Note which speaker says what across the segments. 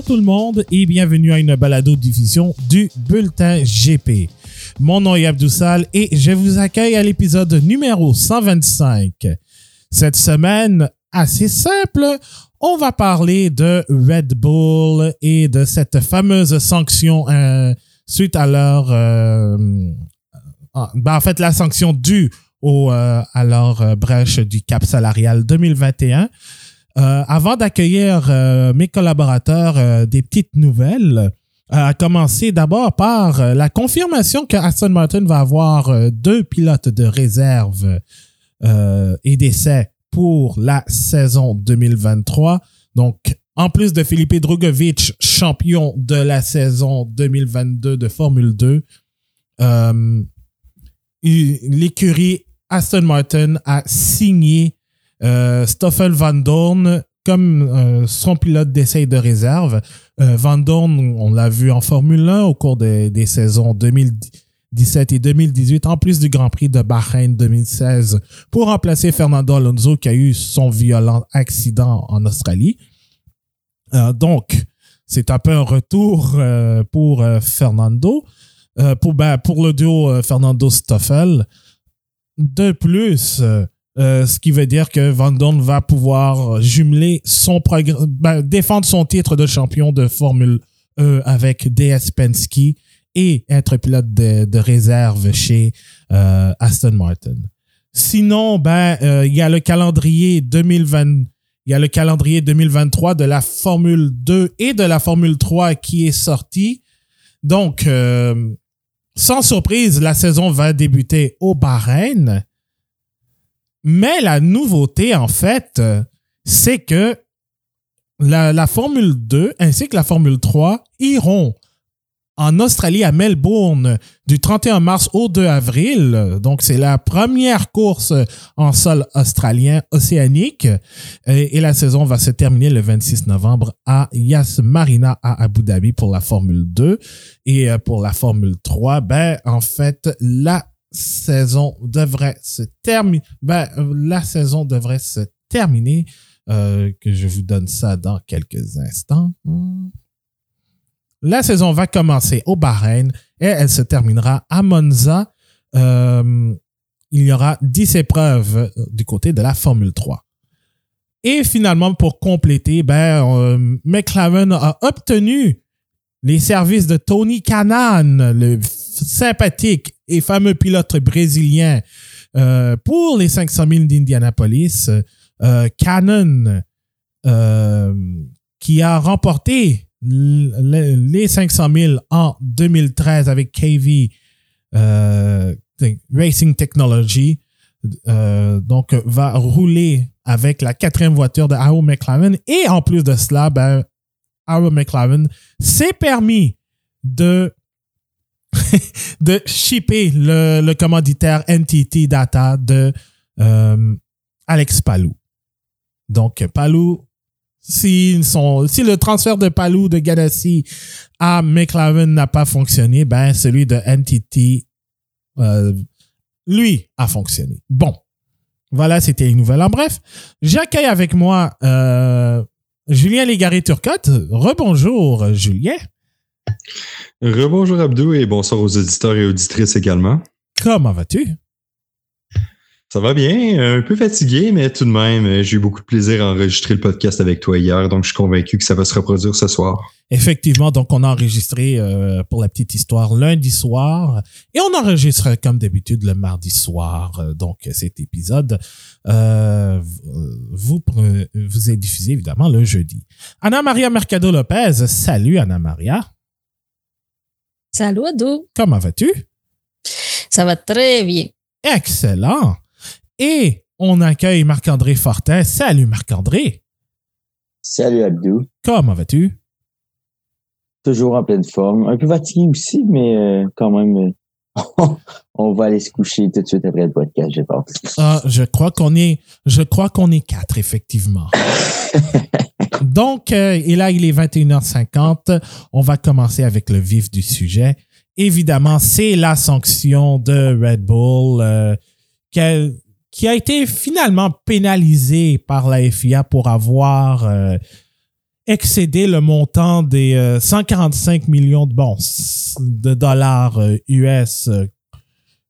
Speaker 1: Bonjour tout le monde et bienvenue à une balado-diffusion du Bulletin GP. Mon nom est Abdoussal et je vous accueille à l'épisode numéro 125. Cette semaine, assez simple, on va parler de Red Bull et de cette fameuse sanction euh, suite à leur... Euh, ah, ben, en fait, la sanction due au, euh, à leur brèche du cap salarial 2021. Euh, avant d'accueillir euh, mes collaborateurs, euh, des petites nouvelles, à commencer d'abord par la confirmation que Aston Martin va avoir deux pilotes de réserve et d'essai pour la saison 2023. Donc, en plus de Felipe Drugovich, champion de la saison 2022 de Formule 2, euh, l'écurie Aston Martin a signé euh, Stoffel Van Dorn comme euh, son pilote d'essai de réserve. Euh, Van Dorn, on l'a vu en Formule 1 au cours des, des saisons 2017 et 2018, en plus du Grand Prix de Bahreïn 2016, pour remplacer Fernando Alonso qui a eu son violent accident en Australie. Euh, donc, c'est un peu un retour euh, pour Fernando, pour, ben, pour le duo Fernando-Stoffel. De plus, euh, euh, ce qui veut dire que Van Dorn va pouvoir jumeler son ben, défendre son titre de champion de Formule E avec DS Penske et être pilote de, réserve chez euh, Aston Martin. Sinon, ben, euh, il y a le calendrier 2020, il y a le calendrier 2023 de la Formule 2 et de la Formule 3 qui est sorti. Donc, euh, sans surprise, la saison va débuter au Bahreïn. Mais la nouveauté, en fait, c'est que la, Formule 2 ainsi que la Formule 3 iront en Australie à Melbourne du 31 mars au 2 avril. Donc, c'est la première course en sol australien océanique. Et, et la saison va se terminer le 26 novembre à Yas Marina à Abu Dhabi pour la Formule 2. Et euh, pour la Formule 3, ben, en fait, la saison devrait se terminer. Ben, euh, la saison devrait se terminer. Euh, que je vous donne ça dans quelques instants. La saison va commencer au Bahreïn et elle se terminera à Monza. Euh, il y aura 10 épreuves du côté de la Formule 3. Et finalement, pour compléter, ben, euh, McLaren a obtenu les services de Tony Kanaan, le sympathique et fameux pilote brésilien, euh, pour les 500 000 d'Indianapolis. Euh, Cannon, euh, qui a remporté les 500 000 en 2013 avec KV euh, Racing Technology, donc va rouler avec la quatrième voiture de Arrow McLaren. Et en plus de cela, ben, Arrow McLaren s'est permis de de shipper le, commanditaire NTT Data de euh, Alex Palou. Donc, Palou, si, si le transfert de Palou de Ganassi à McLaren n'a pas fonctionné, ben celui de NTT, euh, lui, a fonctionné. Bon, voilà, c'était une nouvelle. En bref, j'accueille avec moi euh, Julien Légaré-Turcotte. Rebonjour, Julien.
Speaker 2: Rebonjour Abdou et bonsoir aux auditeurs et auditrices également.
Speaker 1: Comment vas-tu?
Speaker 2: Ça va bien, un peu fatigué, mais tout de même, j'ai eu beaucoup de plaisir à enregistrer le podcast avec toi hier, donc je suis convaincu que ça va se reproduire ce soir.
Speaker 1: Effectivement, donc on a enregistré euh, pour la petite histoire lundi soir et on enregistre comme d'habitude le mardi soir. Euh, donc cet épisode euh, vous vous est diffusé évidemment le jeudi. Anna Maria Mercado Lopez, salut Anna Maria.
Speaker 3: Salut Ado,
Speaker 1: Comment vas-tu?
Speaker 3: ça va très bien.
Speaker 1: Excellent. Et on accueille Marc-André Fortin. Salut Marc-André.
Speaker 4: Salut Abdou.
Speaker 1: Comment vas-tu?
Speaker 4: Toujours en pleine forme. Un peu fatigué aussi, mais euh, quand même, euh, on va aller se coucher tout de suite après le podcast, je pense.
Speaker 1: Ah, je crois qu'on est, je crois qu'on est quatre, effectivement. Donc, euh, et là, il est 21h50. On va commencer avec le vif du sujet. Évidemment, c'est la sanction de Red Bull euh, qui, a, été finalement pénalisée par la FIA pour avoir euh, excédé le montant des euh, 145 millions de, bon, de dollars euh, US euh,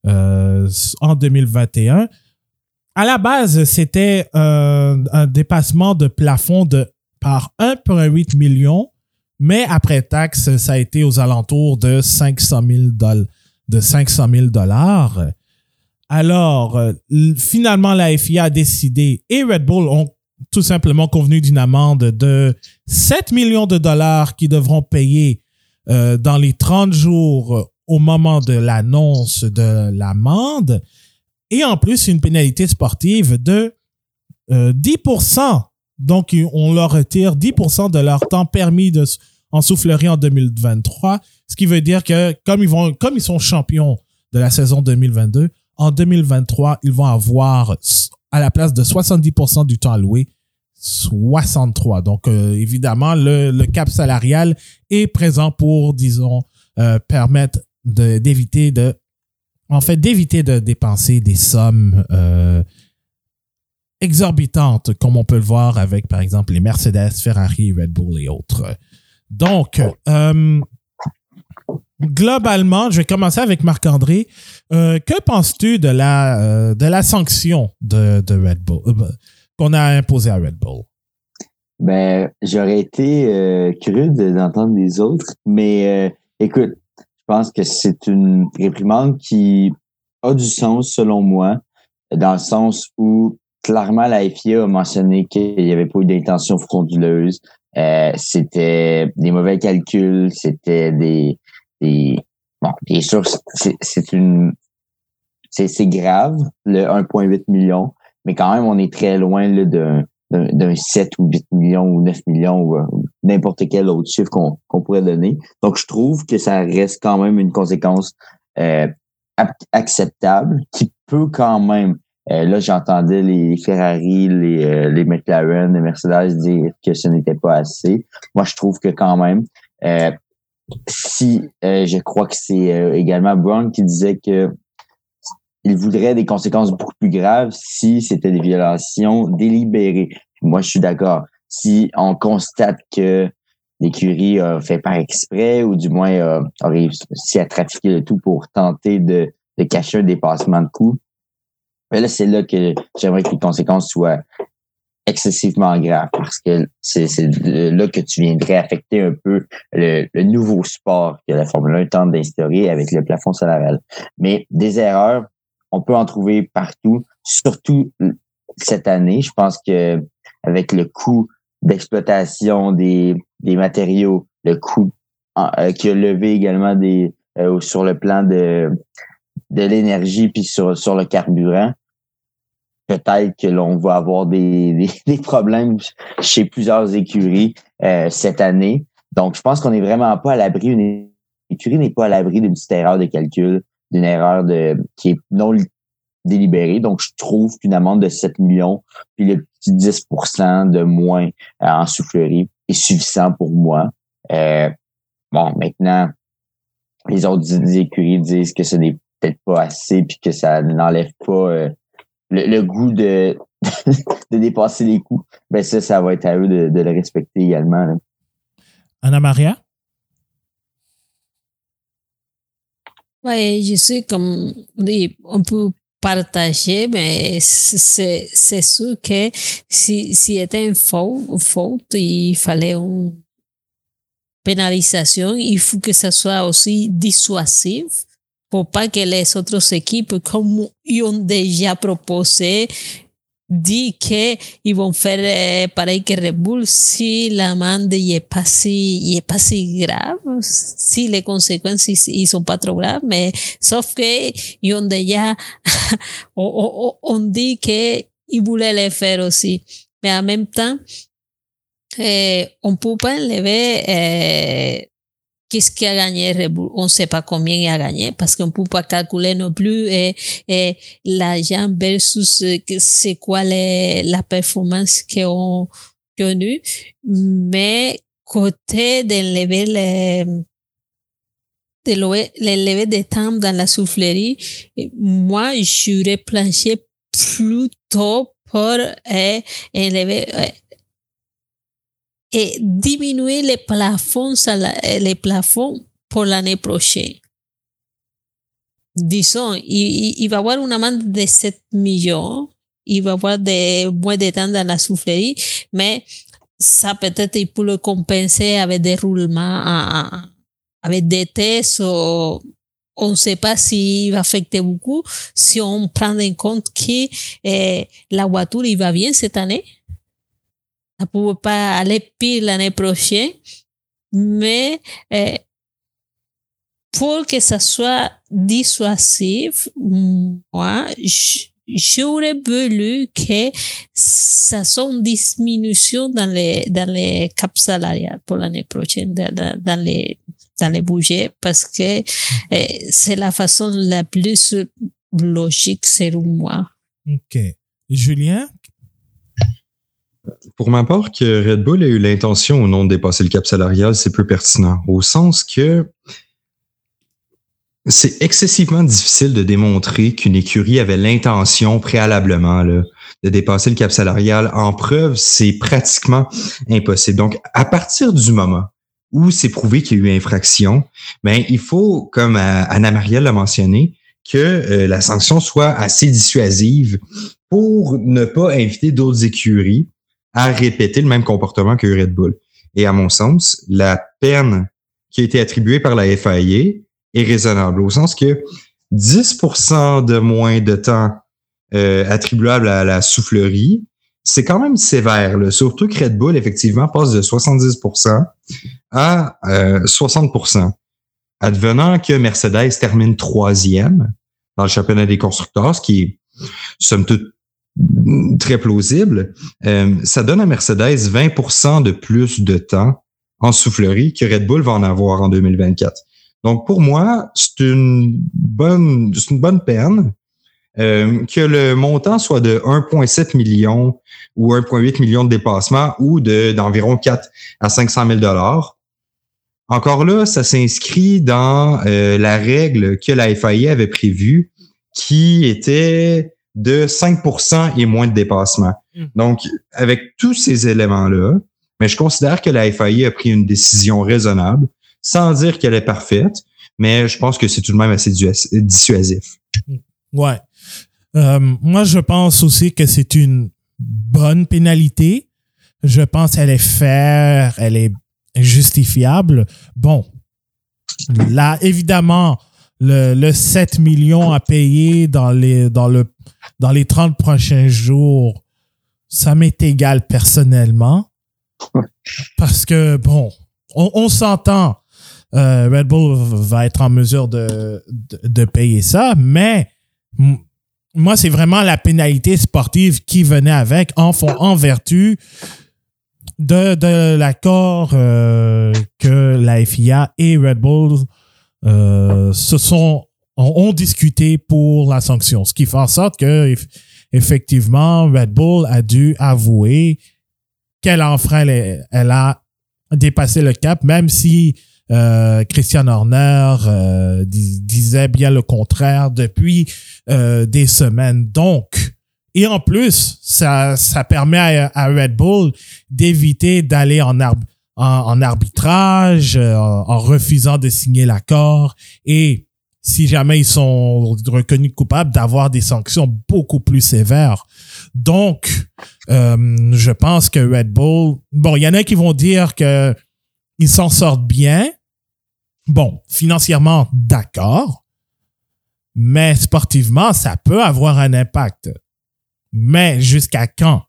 Speaker 1: euh, en 2021. À la base, c'était euh, un dépassement de plafond de par 1,8 million, mais après taxe, ça a été aux alentours de 500 000 dollars. De 500 000 dollars. Alors, euh, finalement, la FIA a décidé et Red Bull ont tout simplement convenu d'une amende de 7 millions de dollars qu'ils devront payer euh, dans les 30 jours euh, au moment de l'annonce de l'amende. Et en plus, une pénalité sportive de euh, 10%. Donc, on leur retire 10% de leur temps permis en soufflerie en 2023. Ce qui veut dire que comme ils, vont, comme ils sont champions de la saison 2022, en 2023, ils vont avoir, à la place de 70% du temps alloué, 63. Donc, euh, évidemment, le, cap salarial est présent pour, disons, euh, permettre d'éviter de, en fait, d'éviter de dépenser des sommes euh, exorbitantes, comme on peut le voir avec, par exemple, les Mercedes, Ferrari, Red Bull et autres. Donc, euh, globalement, je vais commencer avec Marc-André. Euh, que penses-tu de la, euh, de la sanction de, de Red Bull, qu'on a imposée à Red Bull?
Speaker 4: Ben, j'aurais été curieux de- d'entendre les autres, mais écoute, je pense que c'est une réprimande qui a du sens selon moi, dans le sens où clairement la FIA a mentionné qu'il n'y avait pas eu d'intention frauduleuse, euh, c'était des mauvais calculs, c'était des, des bon, bien sûr, c'est une c'est grave le 1,8 million, mais quand même on est très loin d'un d'un d'un 7 ou 8 millions ou 9 millions ou n'importe quel autre chiffre qu'on qu'on pourrait donner. Donc, je trouve que ça reste quand même une conséquence euh, acceptable qui peut quand même, euh, là j'entendais les Ferrari, les, euh, les McLaren, les Mercedes dire que ce n'était pas assez. Moi, je trouve que quand même, euh, si euh, je crois que c'est euh, également Brown qui disait que il voudrait des conséquences beaucoup plus graves si c'était des violations délibérées. Moi, je suis d'accord. Si on constate que l'écurie a fait par exprès ou du moins a, réussi à trafiquer le tout pour tenter de, de cacher un dépassement de coût, mais là, c'est là que j'aimerais que les conséquences soient excessivement graves parce que c'est là que tu viendrais affecter un peu le, le nouveau sport que la Formule 1 tente d'instaurer avec le plafond salarial. Mais des erreurs, on peut en trouver partout, surtout cette année. Je pense que avec le coût d'exploitation des, des matériaux, le coût euh, qui a levé également des euh, sur le plan de, de l'énergie puis sur, sur le carburant, peut-être que l'on va avoir des, des, problèmes chez plusieurs écuries euh, cette année. Donc, je pense qu'on n'est vraiment pas à l'abri. Une écurie n'est pas à l'abri d'une petite erreur de calcul, d'une erreur de qui est non délibérée. Donc, je trouve qu'une amende de 7 millions, puis le petit 10 de moins en soufflerie est suffisant pour moi. Euh, bon, maintenant, les autres écuries disent que ce n'est peut-être pas assez, puis que ça n'enlève pas euh, le, le, goût de, de dépasser les coûts. Ben ça, ça va être à eux de, de le respecter également. Là.
Speaker 1: Anna Maria?
Speaker 3: Oui, je suis comme on peut partager, mais c'est sûr que si, si était une faute, faute, il fallait une pénalisation. Il faut que ça soit aussi dissuasif pour pas que les autres équipes, comme ils ont déjà proposé, dit qu'ils vont faire pareil que Red Bull si l'amende n'est pas si, est pas si grave, si les conséquences ils sont pas trop graves, mais sauf que ils ont déjà, on, on, on, dit qu'ils voulaient le faire aussi. Mais en même temps, eh, on peut pas enlever eh, qu'est-ce qui a gagné. On ne sait pas combien il a gagné parce qu'on ne peut pas calculer non plus eh, eh, l'argent versus c'est quoi les, la performance qu'ils ont connue. Mais côté d'enlever les de l'élever des temps dans la soufflerie, moi, j'aurais planché plutôt pour eh, élever et diminuer les plafonds, les plafonds pour l'année prochaine. Disons, il, va avoir une amende de 7 millions, il va avoir des moins de temps dans la soufflerie, mais ça peut-être il peut le compenser avec des roulements, avec des tests, on ne sait pas s'il va affecter beaucoup si on prend en compte que eh, la voiture il va bien cette année. Ça ne peut pas aller pire l'année prochaine, mais eh, pour que ça soit dissuasif, moi, j'aurais voulu que ça soit une diminution dans les, dans les caps salariales pour l'année prochaine, dans, dans, les, dans les budgets, parce que eh, c'est la façon la plus logique selon moi.
Speaker 1: OK. Julien?
Speaker 2: Pour ma part, que Red Bull ait eu l'intention ou non de dépasser le cap salarial, c'est peu pertinent, au sens que c'est excessivement difficile de démontrer qu'une écurie avait l'intention préalablement là, de dépasser le cap salarial. En preuve, c'est pratiquement impossible. Donc, à partir du moment où c'est prouvé qu'il y a eu infraction, ben, il faut, comme Anna Maria l'a mentionné, que euh, la sanction soit assez dissuasive pour ne pas inviter d'autres écuries à répéter le même comportement que Red Bull. Et à mon sens, la peine qui a été attribuée par la FIA est raisonnable, au sens que 10% de moins de temps euh, attribuable à la soufflerie, c'est quand même sévère. Là. Surtout que Red Bull, effectivement, passe de 70% à euh, 60% Advenant que Mercedes termine troisième dans le championnat des constructeurs, ce qui est, somme toute, très plausible, euh, ça donne à Mercedes 20% de plus de temps en soufflerie que Red Bull va en avoir en 2024. Donc, pour moi, c'est une bonne, c'est une bonne peine. Euh, que le montant soit de 1,7 million ou 1,8 million de dépassement ou de d'environ 4 à 500 000 dollars. Encore là, ça s'inscrit dans euh, la règle que la FIA avait prévue, qui était de 5% et moins de dépassement. Hmm. Donc, avec tous ces éléments-là, mais je considère que la FIA a pris une décision raisonnable sans dire qu'elle est parfaite, mais je pense que c'est tout de même assez dissuasif.
Speaker 1: Ouais. Euh, moi, je pense aussi que c'est une bonne pénalité. Je pense qu'elle est fair, elle est justifiable. Bon, là, évidemment, le, le 7 millions à payer dans les, dans le, dans les 30 prochains jours, ça m'est égal personnellement. Parce que, bon, on, on s'entend. Euh, Red Bull va être en mesure de, de, payer ça, mais moi, c'est vraiment la pénalité sportive qui venait avec en, en vertu de, de l'accord euh, que la FIA et Red Bull euh, se sont ont, discuté pour la sanction, ce qui fait en sorte que effectivement Red Bull a dû avouer qu'elle enfreint elle a dépassé le cap, même si euh, Christian Horner euh, disait bien le contraire depuis euh, des semaines. Donc, et en plus, ça, ça permet à, Red Bull d'éviter d'aller en, en, arbitrage, en, refusant de signer l'accord et si jamais ils sont reconnus coupables, d'avoir des sanctions beaucoup plus sévères. Donc, je pense que Red Bull, bon, il y en a qui vont dire que ils s'en sortent bien, Bon, financièrement, d'accord, mais sportivement, ça peut avoir un impact. Mais jusqu'à quand?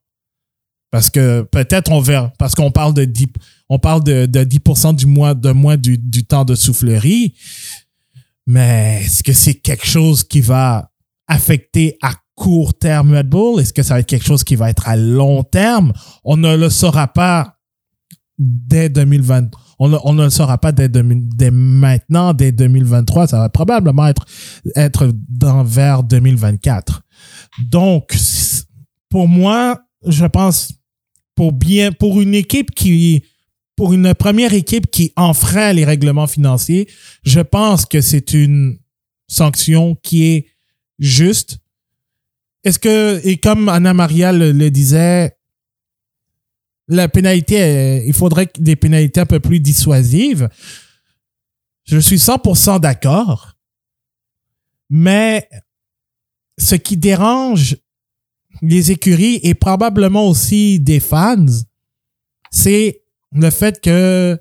Speaker 1: Parce que peut-être on verra, parce qu'on parle de 10, on parle de, de 10% du mois, de moins du, du temps de soufflerie. Mais est-ce que c'est quelque chose qui va affecter à court terme Red Bull? Est-ce que ça va être quelque chose qui va être à long terme? On ne le saura pas dès 2020 on, ne le saura pas dès, maintenant, dès 2023. Ça va probablement être, être dans, vers 2024. Donc, pour moi, je pense, pour bien, pour une équipe qui, pour une première équipe qui enfreint les règlements financiers, je pense que c'est une sanction qui est juste. Est-ce que, et comme Anna Maria le disait, la pénalité, euh, il faudrait des pénalités un peu plus dissuasives. Je suis 100% d'accord. Mais ce qui dérange les écuries et probablement aussi des fans, c'est le fait que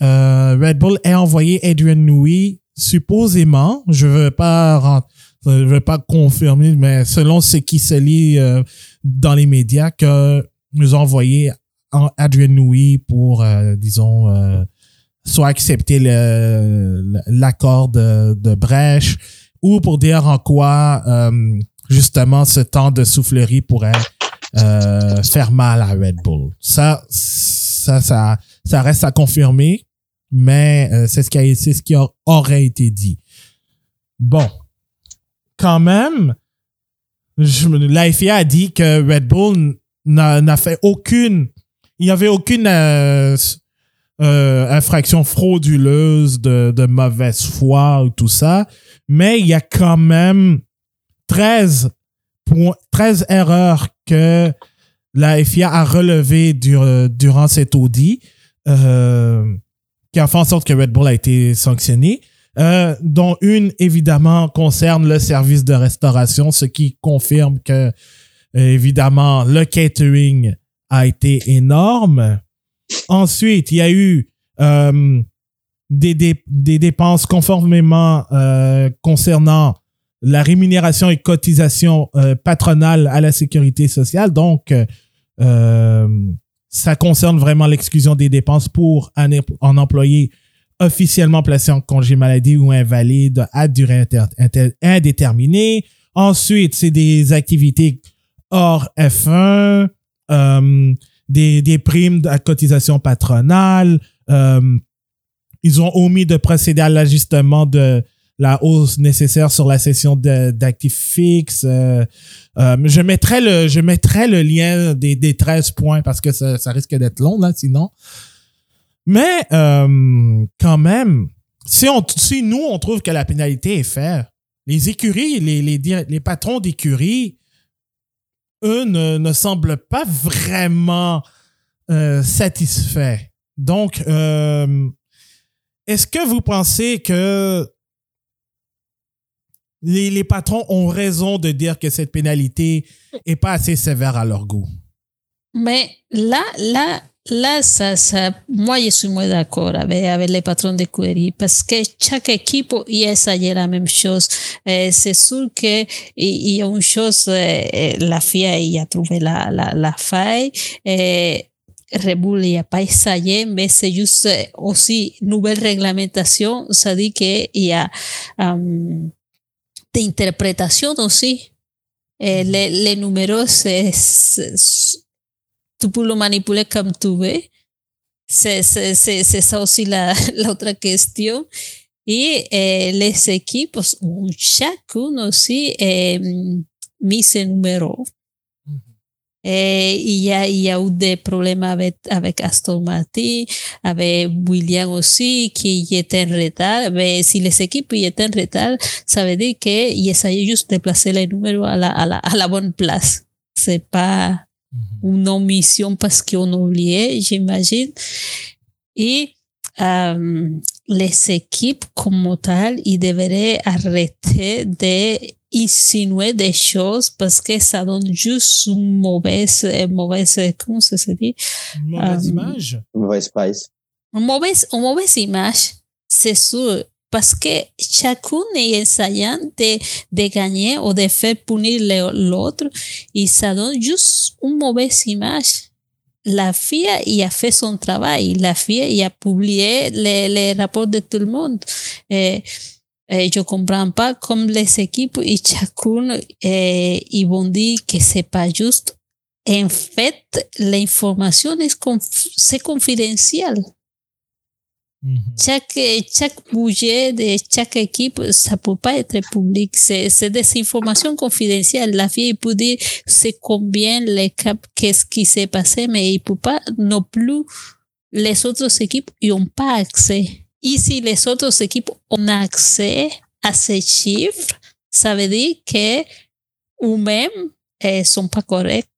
Speaker 1: euh, Red Bull ait envoyé Adrian Newey supposément, je veux pas je veux pas confirmer, mais selon ce qui se lit euh, dans les médias, que nous ont envoyé Adrian Newey pour, euh, disons, euh, soit accepter l'accord de, de Brèche ou pour dire en quoi justement ce temps de soufflerie pourrait faire mal à Red Bull. Ça, ça, ça, ça reste à confirmer mais euh, c'est ce qui aurait été dit. Bon, quand même, je, la FIA a dit que Red Bull n'a fait aucune, il n'y avait aucune euh, euh, infraction frauduleuse de, de mauvaise foi ou tout ça, mais il y a quand même 13 13 erreurs que la FIA a relevées durant cet audit. Euh, qui a fait en sorte que Red Bull a été sanctionné, euh, dont une, évidemment, concerne le service de restauration, ce qui confirme que, évidemment, le catering a été énorme. Ensuite, il y a eu euh, des, dépenses conformément concernant la rémunération et cotisation patronale à la sécurité sociale. Donc, ça concerne vraiment l'exclusion des dépenses pour un, employé officiellement placé en congé maladie ou invalide à durée indéterminée. Ensuite, c'est des activités hors F1, euh, des, des primes à cotisation patronale. Euh, ils ont omis de procéder à l'ajustement de la hausse nécessaire sur la session d'actifs fixes. Euh, euh, je mettrai le je mettrai le lien des, des 13 points parce que ça, ça risque d'être long là sinon. Mais euh, quand même, si on si nous on trouve que la pénalité est faite, les écuries, les les, les patrons d'écuries, eux ne, ne semblent pas vraiment euh, satisfaits. Donc, euh, est-ce que vous pensez que les, patrons ont raison de dire que cette pénalité est pas assez sévère à leur goût.
Speaker 3: Mais là, là, là, ça, ça, moi, je suis moins d'accord avec, les patrons de d'écurie parce que chaque équipe y essayé la même chose. C'est sûr que il y a une chose, eh, la FIA y a trouvé la, la, la faille. Eh, Red Bull n'y a pas essayé, mais c'est juste aussi nouvelle réglementation. Ça dit qu'il y a de interprétation aussi. Eh, les, les, numéros, c'est, tu peux le manipuler comme tu veux. C'est, c'est, c'est, ça aussi la, l'autre question. Et eh, les équipes chacune aussi eh, mis ce numéro. Et il, y a, il y a eu des problèmes avec, avec Aston Martin, avec William aussi, qui était en retard. Mais si les équipes étaient en retard, ça veut dire qu'il essayait juste de placer les numéros à la, à la, à la bonne place. C'est pas une omission parce qu'on oubliait, j'imagine. Et euh, les équipes comme tal, ils devraient arrêter de insinuer des choses parce que ça donne juste une mauvaise, mauvaise comment ça se dit?
Speaker 1: Une mauvaise um, image?
Speaker 4: Une mauvaise.
Speaker 3: Une mauvaise, une mauvaise image, c'est sûr. Parce que chacun est essayant de, de gagner ou de faire punir l'autre et ça donne juste une mauvaise image. La FIA y a fait son travail. La FIA y a publié les, les rapports de tout le monde. Eh, eh, je comprends pas comme les équipes et chacun eh, vont dire que c'est pas juste. En fait, l'information est c'est confidentiel. Mm -hmm. Chaque, chaque budget de chaque équipe, ça peut pas être public. C'est des informations confidentielles. La fille peut dire c'est combien les caps, qu'est-ce qui s'est passé, mais il peut pas non plus. Les autres équipes n'ont pas accès. Et si les autres équipes ont accès à ces chiffres, ça veut dire que eux-mêmes ne sont pas corrects.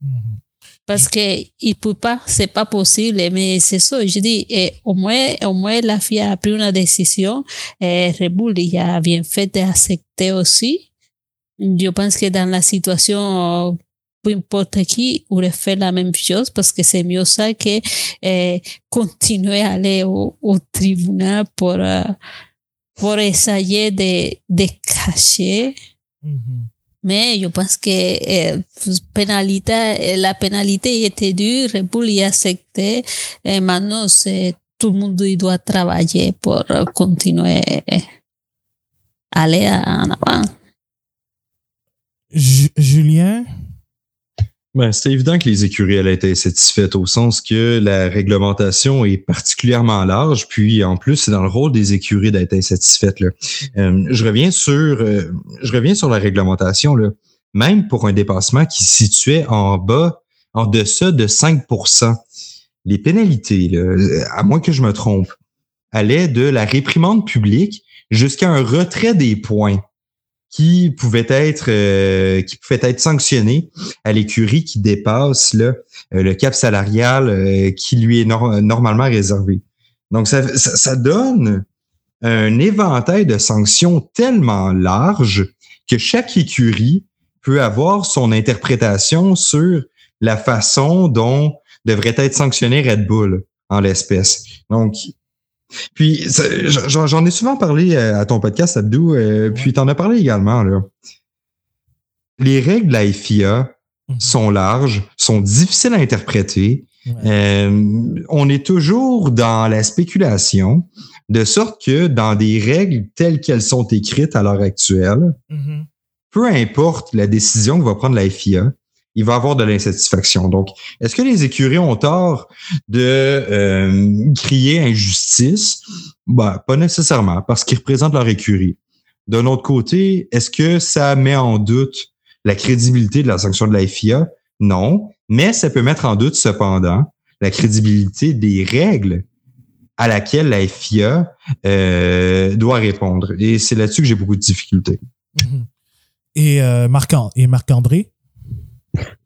Speaker 1: Mm -hmm.
Speaker 3: parce que il peut pas, c'est pas possible, mais c'est ça, je dis, et au moins, au moins la FIA a pris une décision, et Red Bull il a bien fait d'accepter aussi. Je pense que dans la situation, peu importe qui aurait fait la même chose parce que c'est mieux ça que eh, continuer à aller au, au tribunal pour, uh, pour essayer de, de cacher.
Speaker 1: Mhm.
Speaker 3: Mais je pense que eh, pénalité, eh, la pénalité était dure, Bull y a accepté. Et maintenant, c'est, tout le monde il doit travailler pour continuer à aller en avant.
Speaker 1: Ju- Julien,
Speaker 2: Ben, c'est évident que les écuries allaient être insatisfaites au sens que la réglementation est particulièrement large, puis en plus, c'est dans le rôle des écuries d'être insatisfaites. Euh, je reviens sur euh, je reviens sur la réglementation. Là. Même pour un dépassement qui se situait en bas, en deçà de 5% les pénalités, à moins que je me trompe, allaient de la réprimande publique jusqu'à un retrait des points qui pouvait être euh, qui pouvait être sanctionné à l'écurie qui dépasse là, euh, le cap salarial euh, qui lui est nor- normalement réservé. Donc ça, ça, ça donne un éventail de sanctions tellement large que chaque écurie peut avoir son interprétation sur la façon dont devrait être sanctionné Red Bull en l'espèce. Donc puis j'en ai souvent parlé euh, à ton podcast, Abdou, euh, puis t'en as parlé également. Là. Les règles de la FIA
Speaker 1: Mhm.
Speaker 2: sont larges, sont difficiles à interpréter.
Speaker 1: Ouais.
Speaker 2: Euh, on est toujours dans la spéculation, de sorte que dans des règles telles qu'elles sont écrites à l'heure actuelle,
Speaker 1: Mhm.
Speaker 2: peu importe la décision que va prendre la FIA, il va avoir de l'insatisfaction. Donc, est-ce que les écuries ont tort de euh, crier injustice? Ben, pas nécessairement, parce qu'ils représentent leur écurie. D'un autre côté, est-ce que ça met en doute la crédibilité de la sanction de la FIA? Non, mais ça peut mettre en doute cependant la crédibilité des règles à laquelle la FIA euh, doit répondre. Et c'est là-dessus que j'ai beaucoup de difficultés.
Speaker 1: Mhm. Et euh, et Marc-André?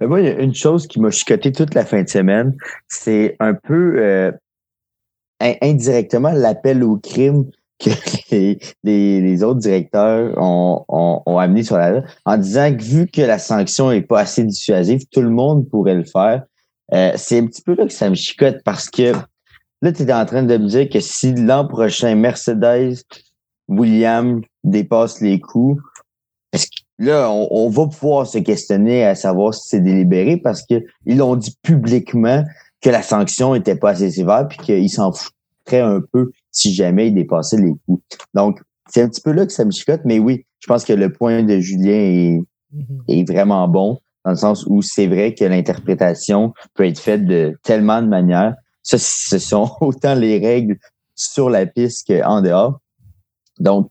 Speaker 4: Mais moi, il y a une chose qui m'a chicoté toute la fin de semaine, c'est un peu euh, in- indirectement l'appel au crime que les, autres directeurs ont, amené sur la en disant que vu que la sanction est pas assez dissuasive, tout le monde pourrait le faire. Euh, c'est un petit peu là que ça me chicote parce que là, tu es en train de me dire que si l'an prochain, Mercedes, William dépasse les coûts, là, on, on va pouvoir se questionner à savoir si c'est délibéré parce que ils ont dit publiquement que la sanction était pas assez sévère puis qu'ils s'en foutraient un peu si jamais ils dépassaient les coûts. Donc, c'est un petit peu là que ça me chicote, mais oui, je pense que le point de Julien est,
Speaker 1: Mhm.
Speaker 4: est vraiment bon, dans le sens où c'est vrai que l'interprétation peut être faite de tellement de manières. Ça, ce sont autant les règles sur la piste qu'en dehors. Donc,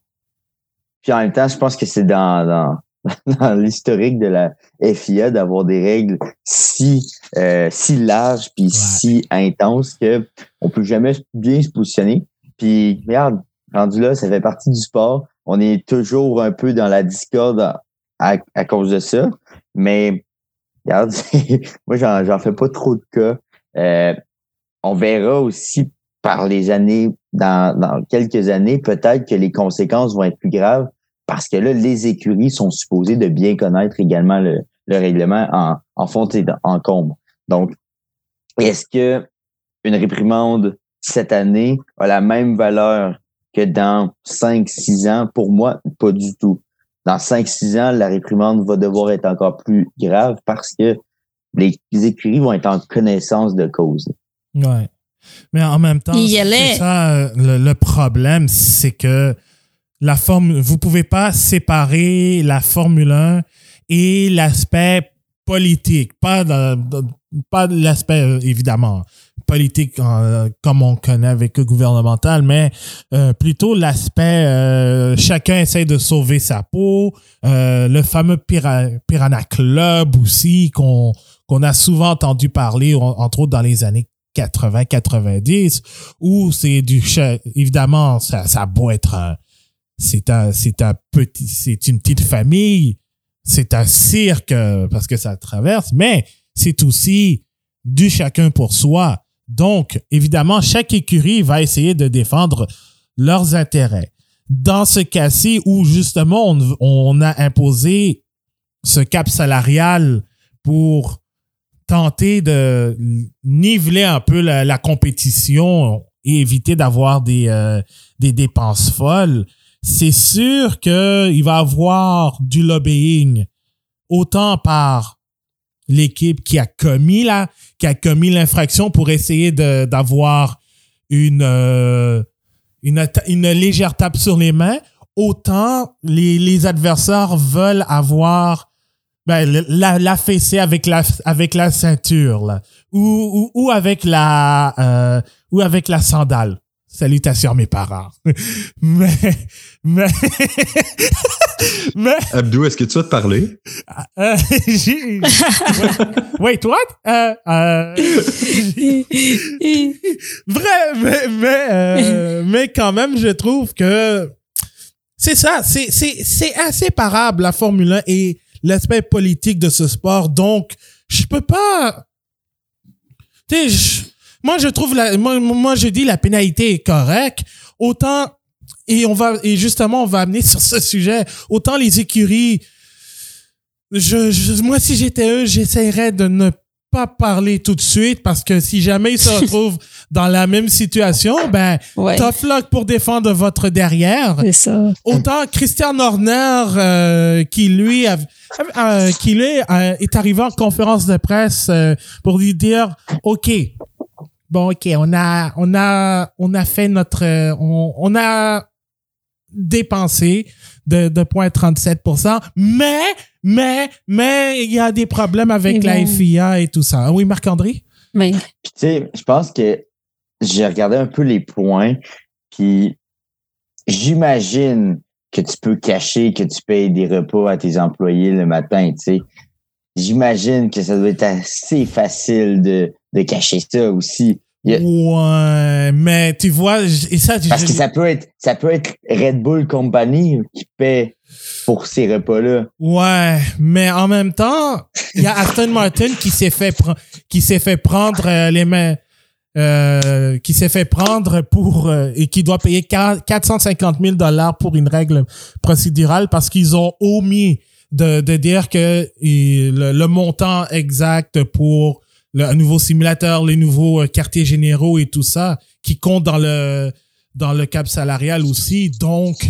Speaker 4: puis en même temps, je pense que c'est dans, dans, dans l'historique de la FIA d'avoir des règles si euh, si larges puis si intenses que on peut jamais bien se positionner. Puis regarde, rendu là, ça fait partie du sport. On est toujours un peu dans la discorde à, à, à cause de ça. Mais regarde, moi j'en j'en fais pas trop de cas. Euh, on verra aussi par les années, dans, dans quelques années, peut-être que les conséquences vont être plus graves parce que là, les écuries sont supposées de bien connaître également le, le règlement en, en fond et en comble. Donc, est-ce que une réprimande cette année a la même valeur que dans 5-6 ans? Pour moi, pas du tout. Dans 5-6 ans, la réprimande va devoir être encore plus grave parce que les, écuries vont être en connaissance de cause.
Speaker 1: Ouais. Mais en même temps, c'est ça euh, le, le problème, c'est que la forme, vous pouvez pas séparer la Formule 1 et l'aspect politique, pas pas l'aspect euh, évidemment politique comme on connaît avec le gouvernemental, mais euh, plutôt l'aspect euh, chacun essaie de sauver sa peau, le fameux Pira- Piranha Club aussi qu'on qu'on a souvent entendu parler, en- entre autres dans les années 80-90, où c'est du évidemment ça ça a beau être c'est un c'est un petit c'est une petite famille, c'est un cirque parce que ça traverse, mais c'est aussi du chacun pour soi. Donc, évidemment, chaque écurie va essayer de défendre leurs intérêts. Dans ce cas-ci où justement on, a imposé ce cap salarial pour tenter de niveler un peu la, la compétition et éviter d'avoir des, euh, des dépenses folles, c'est sûr qu'il va avoir du lobbying autant par l'équipe qui a commis la, qui a commis l'infraction pour essayer d'avoir une, euh, une, une légère tape sur les mains, autant les, adversaires veulent avoir ben, la, fessée avec la, avec la ceinture. Ou, ou, avec la, euh, ou avec la sandale. Salutations mes parents. mais, mais, mais,
Speaker 2: Abdou, est-ce que tu vas te parler?
Speaker 1: euh, j'ai- wait, what? Euh, euh, vrai, mais, mais, euh, mais quand même, je trouve que c'est ça, c'est, c'est, c'est inséparable, la Formule 1 et l'aspect politique de ce sport. Donc, je peux pas, tu sais, moi, je trouve la, moi, moi, je dis la pénalité est correcte. Autant, et on va, et justement, on va amener sur ce sujet, autant les écuries, je, je- moi, si j'étais eux, j'essaierais de ne pas parler tout de suite parce que si jamais ils se retrouvent dans la même situation, ben,
Speaker 3: Ouais,
Speaker 1: tough luck pour défendre votre derrière.
Speaker 3: c'est ça.
Speaker 1: Autant Christian Horner, euh, qui lui, a- euh, qui lui euh, est arrivé en conférence de presse euh, pour lui dire, OK, bon, OK, on a, on a, on a fait notre, euh, on, on a dépensé de, de 0.37%, mais, mais, mais, il y a des problèmes avec
Speaker 3: Et
Speaker 1: la
Speaker 3: bon.
Speaker 1: FIA et tout ça. Oui, Marc-André?
Speaker 3: Mais
Speaker 4: Puis, tu sais, je pense que j'ai regardé un peu les points, puis j'imagine que tu peux cacher que tu payes des repas à tes employés le matin, tu sais. J'imagine que ça doit être assez facile de, de cacher ça aussi. Yeah.
Speaker 1: Ouais, mais tu vois, et ça,
Speaker 4: Parce
Speaker 1: je-
Speaker 4: que ça peut être, ça peut être Red Bull Company qui paie pour ces repas-là.
Speaker 1: Ouais, mais en même temps, il y a Aston Martin qui s'est fait qui s'est fait prendre euh, les mains euh, qui s'est fait prendre pour euh, et qui doit payer 4- 450 000 dollars pour une règle procédurale parce qu'ils ont omis de, de dire que et, le, le montant exact pour le un nouveau simulateur, les nouveaux euh, quartiers généraux et tout ça qui compte dans le dans le cap salarial aussi. Donc,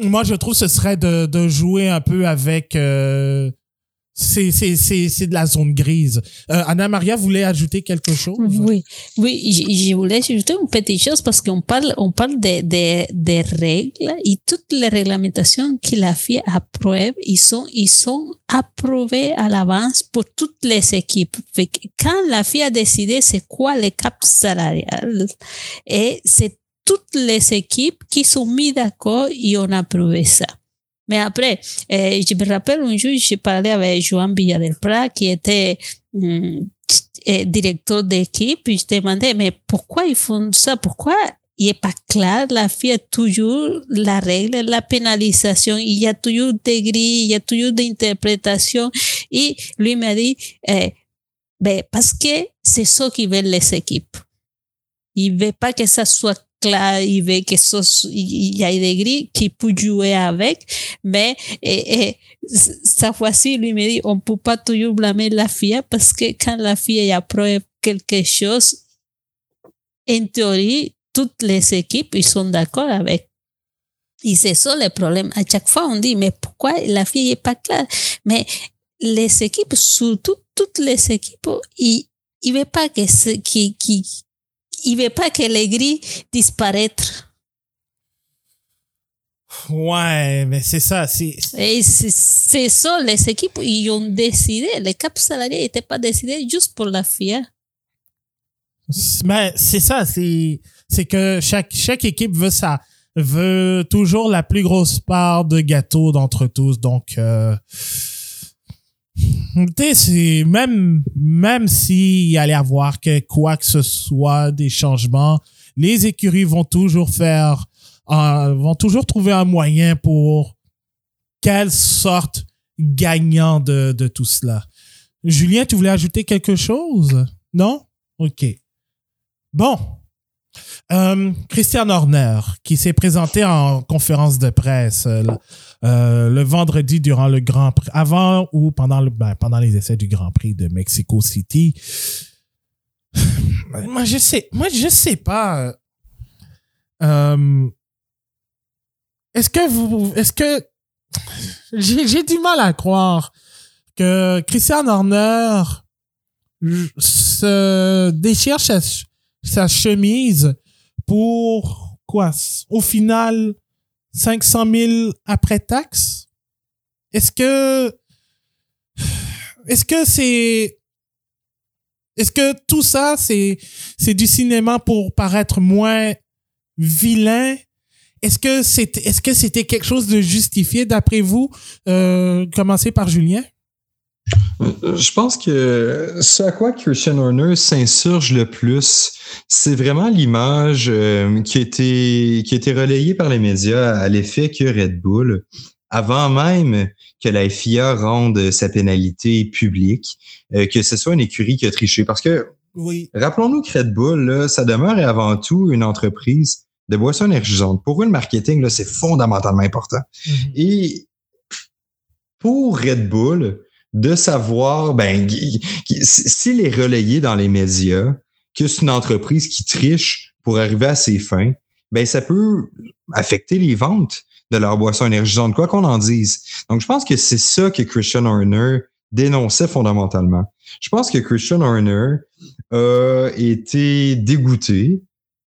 Speaker 1: moi je trouve que ce serait de, de jouer un peu avec euh, c'est c'est c'est c'est de la zone grise. Euh, Anna Maria voulait ajouter quelque chose?
Speaker 3: Oui, oui, je, voulais ajouter une petite chose parce qu'on parle, on parle de, de, des règles et toutes les réglementations que la FIA approuve, ils sont, ils sont approuvés à l'avance pour toutes les équipes. Quand la FIA a décidé c'est quoi le cap salarial, et c'est toutes les équipes qui sont mis d'accord et ont approuvé ça. Mais après, je me rappelle un jour, j'ai parlé avec Joan Villadelprat, qui était hum, eh, directeur d'équipe, et je demandais, mais pourquoi ils font ça? Pourquoi il n'est pas clair? La a toujours la règle, la pénalisation, il y a toujours des grilles, il y a toujours des interprétations. Et lui m'a dit, eh, ben, parce que c'est ça qu'ils veulent les équipes. Il veut pas que ça soit clair, il veut que ça, so- il y ait des grilles qui peuvent jouer avec, mais et, et, cette fois-ci, lui me dit, on peut pas toujours blâmer la FIA parce que quand la FIA approuve quelque chose, en théorie, toutes les équipes, ils sont d'accord avec. Et c'est ça le problème. À chaque fois, on dit, mais pourquoi la FIA n'est pas claire? Mais les équipes, surtout toutes les équipes, ils ne veulent pas que, qui, qui, ils veulent pas que les grilles disparaissent.
Speaker 1: Ouais, mais c'est ça. C'est
Speaker 3: ça, les équipes, ils ont décidé, le cap salarial n'était pas décidé juste pour la FIA.
Speaker 1: mais c'est ça. C'est c'est que chaque chaque équipe veut ça veut toujours la plus grosse part de gâteau d'entre tous. Donc euh, tu même même s'il allait avoir que quoi que ce soit des changements, les écuries vont toujours faire euh, vont toujours trouver un moyen pour qu'elles sortent gagnant de, de tout cela. Julien, tu voulais ajouter quelque chose? Non? OK. Bon. Euh, Christian Horner, qui s'est présenté en conférence de presse euh, euh, le vendredi durant le Grand Prix, avant ou pendant, le, ben, pendant les essais du Grand Prix de Mexico City. moi, je sais, moi, je sais pas. Euh, est-ce que vous, est-ce que j'ai du mal à croire que Christian Horner se déchire sa, chemise pour quoi? Au final, 500 000 après taxe Est-ce que est-ce que c'est est-ce que tout ça c'est c'est du cinéma pour paraître moins vilain? Est-ce que c'était est-ce que c'était quelque chose de justifié d'après vous? Euh, commencer par Julien
Speaker 2: je pense que ce à quoi Christian Horner s'insurge le plus, c'est vraiment l'image euh, qui, a été, qui a été relayée par les médias à l'effet que Red Bull, avant même que la FIA rende sa pénalité publique, euh, que ce soit une écurie qui a triché. Parce que,
Speaker 1: Oui.
Speaker 2: rappelons-nous que Red Bull, là, ça demeure avant tout une entreprise de boissons énergisantes. Pour eux, le marketing, c'est fondamentalement important.
Speaker 1: Mhm.
Speaker 2: Et pour Red Bull, de savoir, ben, s'il est relayé dans les médias que c'est une entreprise qui triche pour arriver à ses fins, ben, ça peut affecter les ventes de leur boisson énergisante, quoi qu'on en dise. Donc, je pense que c'est ça que Christian Horner dénonçait fondamentalement. Je pense que Christian Horner a été dégoûté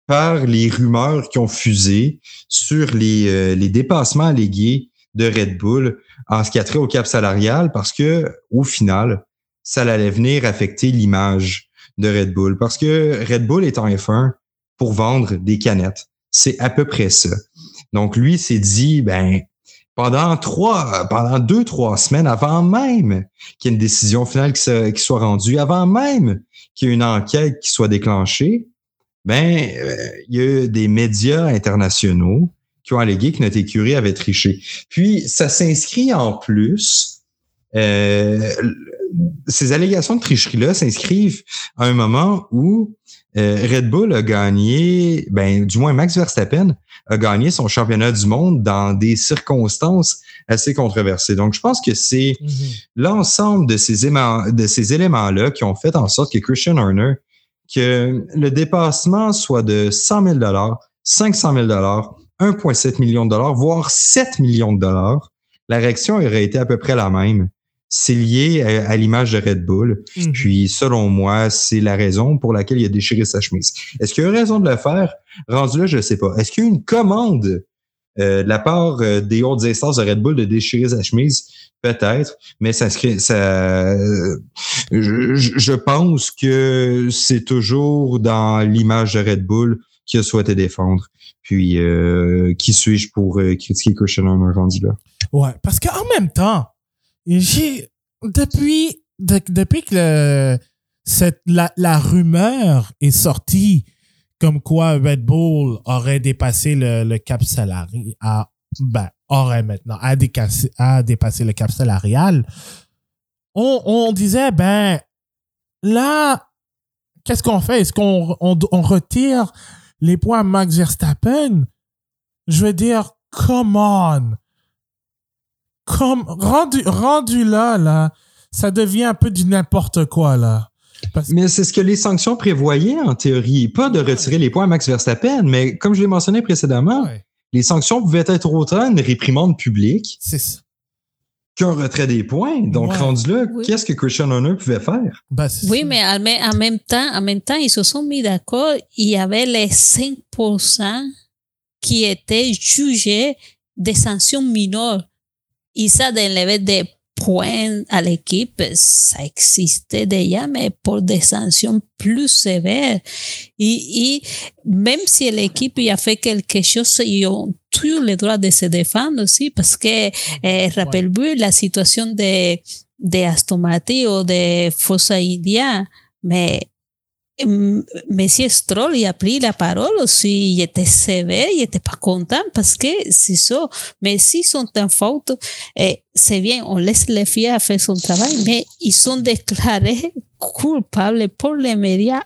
Speaker 2: par les rumeurs qui ont fusé sur les, euh, les dépassements allégués de Red Bull en ce qui a trait au cap salarial parce que au final, ça allait venir affecter l'image de Red Bull parce que Red Bull est en F1 pour vendre des canettes. C'est à peu près ça. Donc lui s'est dit ben pendant trois, pendant deux, trois semaines avant même qu'il y ait une décision finale qui, soit rendue, avant même qu'il y ait une enquête qui soit déclenchée, ben euh, il y a eu des médias internationaux qui ont allégué que notre écurie avait triché. Puis, ça s'inscrit en plus, euh, ces allégations de tricherie-là s'inscrivent à un moment où euh, Red Bull a gagné, ben, du moins Max Verstappen a gagné son championnat du monde dans des circonstances assez controversées. Donc, je pense que c'est
Speaker 1: Mhm.
Speaker 2: l'ensemble de ces éléments, de ces éléments-là qui ont fait en sorte que Christian Horner, que le dépassement soit de 100 000 500 000 1,7 million de dollars, voire 7 millions de dollars, la réaction aurait été à peu près la même. C'est lié à, à l'image de Red Bull.
Speaker 1: Mhm.
Speaker 2: Puis, selon moi, c'est la raison pour laquelle il a déchiré sa chemise. Est-ce qu'il y a eu raison de le faire? Rendu là, je ne sais pas. Est-ce qu'il y a eu une commande euh, de la part euh, des hautes instances de Red Bull de déchirer sa chemise? Peut-être, mais ça, euh, je pense que c'est toujours dans l'image de Red Bull qu'il a souhaité défendre. Puis, euh, qui suis-je pour euh, critiquer Horner rendu là?
Speaker 1: Ouais, parce qu'en même temps, j'ai depuis de- depuis que cette la, la rumeur est sortie comme quoi Red Bull aurait dépassé le, le cap salarial ben aurait maintenant a décassé, le cap salarial. On, on disait ben là qu'est-ce qu'on fait? Est-ce qu'on on, on retire les points à Max Verstappen Je veux dire come on. Comme rendu rendu là là ça devient un peu du n'importe quoi là. Parce-
Speaker 2: Mais c'est ce que les sanctions prévoyaient en théorie. Pas de retirer les points à Max Verstappen, mais comme je l'ai mentionné précédemment,
Speaker 1: Ouais,
Speaker 2: les sanctions pouvaient être autant une réprimande publique.
Speaker 1: C'est ça
Speaker 2: qu'un retrait des points. Donc,
Speaker 1: Ouais.
Speaker 2: rendu là,
Speaker 3: Oui.
Speaker 2: qu'est-ce que Christian Horner pouvait faire?
Speaker 1: Ben,
Speaker 3: Oui,
Speaker 1: ça.
Speaker 3: mais en même, en même temps, en même temps, ils se sont mis d'accord. Il y avait les 5% qui étaient jugés des sanctions mineures. Et ça d'enlever des points à l'équipe, ça existait déjà, mais pour des sanctions plus sévères. Et, et même si l'équipe a fait quelque chose, ils ont tout le droit de se défendre aussi, parce que, eh, rappelle-vous la situation de, de Aston Martin ou de Forza India, mais hum, Monsieur Stroll il a pris la parole aussi, il était sévère, il était pas content parce que c'est ça. Mais s'ils sont en faute, eh, c'est bien, on laisse les filles faire son travail, mais ils sont déclarés coupables pour les médias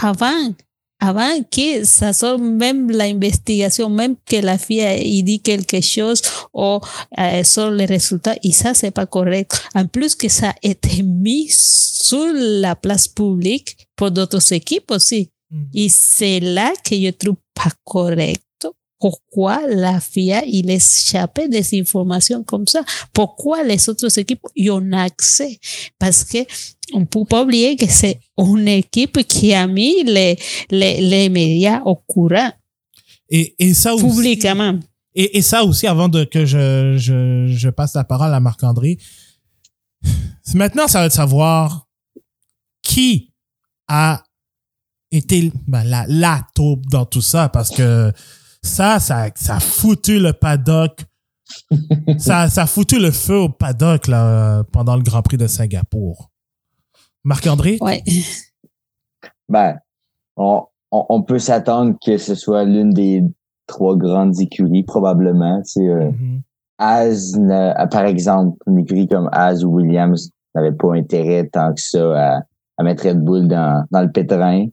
Speaker 3: avant avant que ça soit même l'investigation, même que la fille il dit quelque chose ou euh, sur les résultats, et ça, c'est pas correct. En plus que ça a été mis sur la place publique pour d'autres équipes aussi.
Speaker 1: Mm.
Speaker 3: Et c'est là que je trouve pas correct. Pourquoi la FIA il échappait des informations comme ça? Pourquoi les autres équipes y ont accès? Parce que on peut pas oublier que c'est une équipe qui a mis les, les, les médias au courant
Speaker 1: Et, et ça aussi.
Speaker 3: publiquement.
Speaker 1: Et, et ça aussi, avant de que je, je, je passe la parole à Marc-André, maintenant, ça va être de savoir qui a été ben, la, la taupe dans tout ça, parce que ça, ça, ça a foutu le paddock. ça, ça a foutu le feu au paddock là, pendant le Grand Prix de Singapour. Marc-André?
Speaker 3: Ouais.
Speaker 4: Ben, on, on, on peut s'attendre que ce soit l'une des trois grandes écuries, probablement. Sais, euh,
Speaker 1: Mhm.
Speaker 4: As, n'a- par exemple, une écurie comme As ou Williams n'avait pas intérêt tant que ça à, à mettre Red Bull dans, dans le pétrin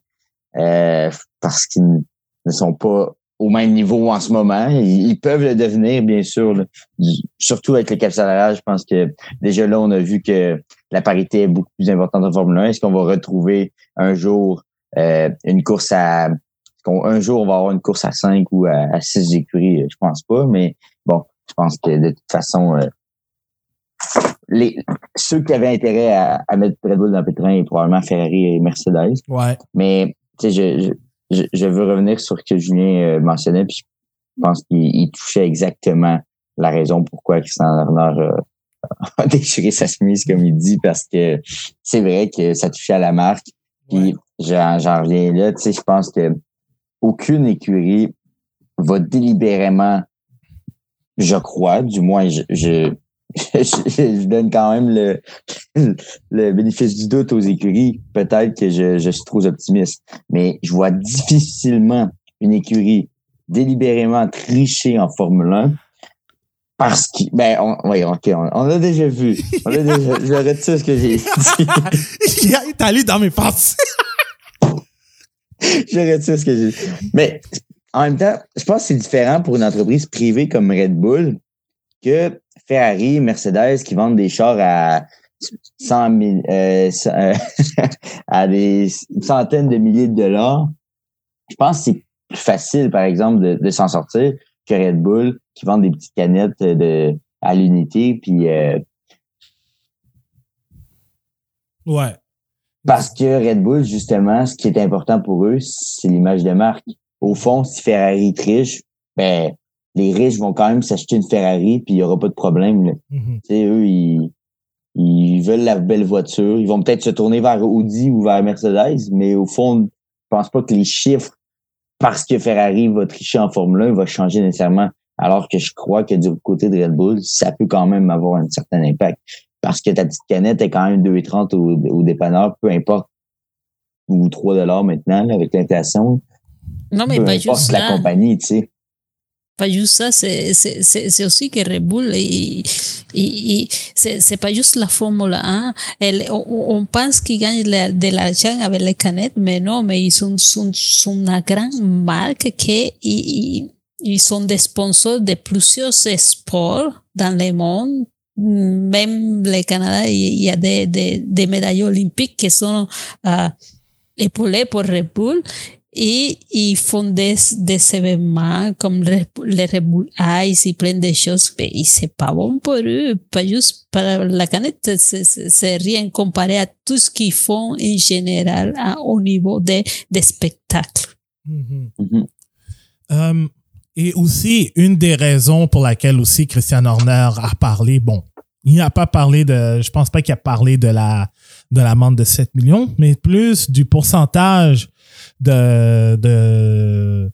Speaker 4: euh, parce qu'ils ne sont pas au même niveau en ce moment. Ils, ils peuvent le devenir, bien sûr. là. Surtout avec le cap salarial, je pense que déjà là, on a vu que la parité est beaucoup plus importante en Formule 1. Est-ce qu'on va retrouver un jour euh, une course à... Un jour, on va avoir une course à 5 ou à, à 6 écuries? Je pense pas, mais bon, je pense que de toute façon, euh, les, ceux qui avaient intérêt à, à mettre Red Bull dans le pétrin, probablement Ferrari et Mercedes.
Speaker 1: Ouais.
Speaker 4: Mais tu sais, je, je, je- je veux revenir sur ce que Julien euh, mentionnait, puis je pense qu'il il touchait exactement la raison pourquoi Christian Horner euh, a déchiré sa chemise, comme il dit, parce que c'est vrai que ça touchait à la marque. Puis j'en j'en reviens là, tu sais, je pense que aucune écurie va délibérément, je crois, du moins je, je, je, je donne quand même le, le bénéfice du doute aux écuries. Peut-être que je, je suis trop optimiste, mais je vois difficilement une écurie délibérément tricher en Formule 1 parce que, ben, on, oui, ok, on, on l'a déjà vu. On l'a déjà, je retire ce que j'ai dit.
Speaker 1: Il est allé dans mes pensées.
Speaker 4: je retire ce que j'ai dit. Mais, en même temps, je pense que c'est différent pour une entreprise privée comme Red Bull que Ferrari, Mercedes qui vendent des chars à 100 000, euh, euh, à des centaines de milliers de dollars. Je pense que c'est plus facile, par exemple, de, de s'en sortir que Red Bull qui vendent des petites canettes de, à l'unité. Puis, euh,
Speaker 1: Ouais.
Speaker 4: Parce que Red Bull, justement, ce qui est important pour eux, c'est l'image de marque. Au fond, si Ferrari triche, ben, les riches vont quand même s'acheter une Ferrari, puis il n'y aura pas de problème. là. Sais, eux, ils, ils veulent la belle voiture. Ils vont peut-être se tourner vers Audi ou vers Mercedes, mais au fond, je pense pas que les chiffres, parce que Ferrari va tricher en Formule 1, va changer nécessairement. Alors que je crois que du côté de Red Bull, ça peut quand même avoir un certain impact. Parce que ta petite canette est quand même 2,30 au, au dépanneur, peu importe, ou 3 dollars maintenant, là, avec l'inflation.
Speaker 3: Non, mais
Speaker 4: Peu
Speaker 3: pas
Speaker 4: importe
Speaker 3: juste
Speaker 4: la
Speaker 3: là.
Speaker 4: compagnie, tu sais.
Speaker 3: Pas juste ça, c'est- c'est c'est- c'est aussi que Red Bull, il- il- il- c'est c'est pas juste la Formule 1. Elle- on, on pense qu'ils gagnent la- de l'argent avec les canettes, mais non, mais ils sont, sont, sont une grande marque qui ils, ils sont des sponsors de plusieurs sports dans le monde. Même le Canada, il y a des, des, des médailles olympiques qui sont euh, épaulées pour Red Bull. Et ils font des, des événements comme le, le Red Bull Ice et plein de choses. Et c'est pas bon pour eux. Pas juste pour la canette, c'est- rien comparé à tout ce qu'ils font en général à- au niveau des, des spectacles.
Speaker 1: Mhm.
Speaker 4: Mhm.
Speaker 1: Euh, et aussi, une des raisons pour laquelle aussi Christian Horner a parlé, bon, il n'a pas parlé de, je pense pas qu'il a parlé de la, de l'amende de 7 millions, mais plus du pourcentage de, de,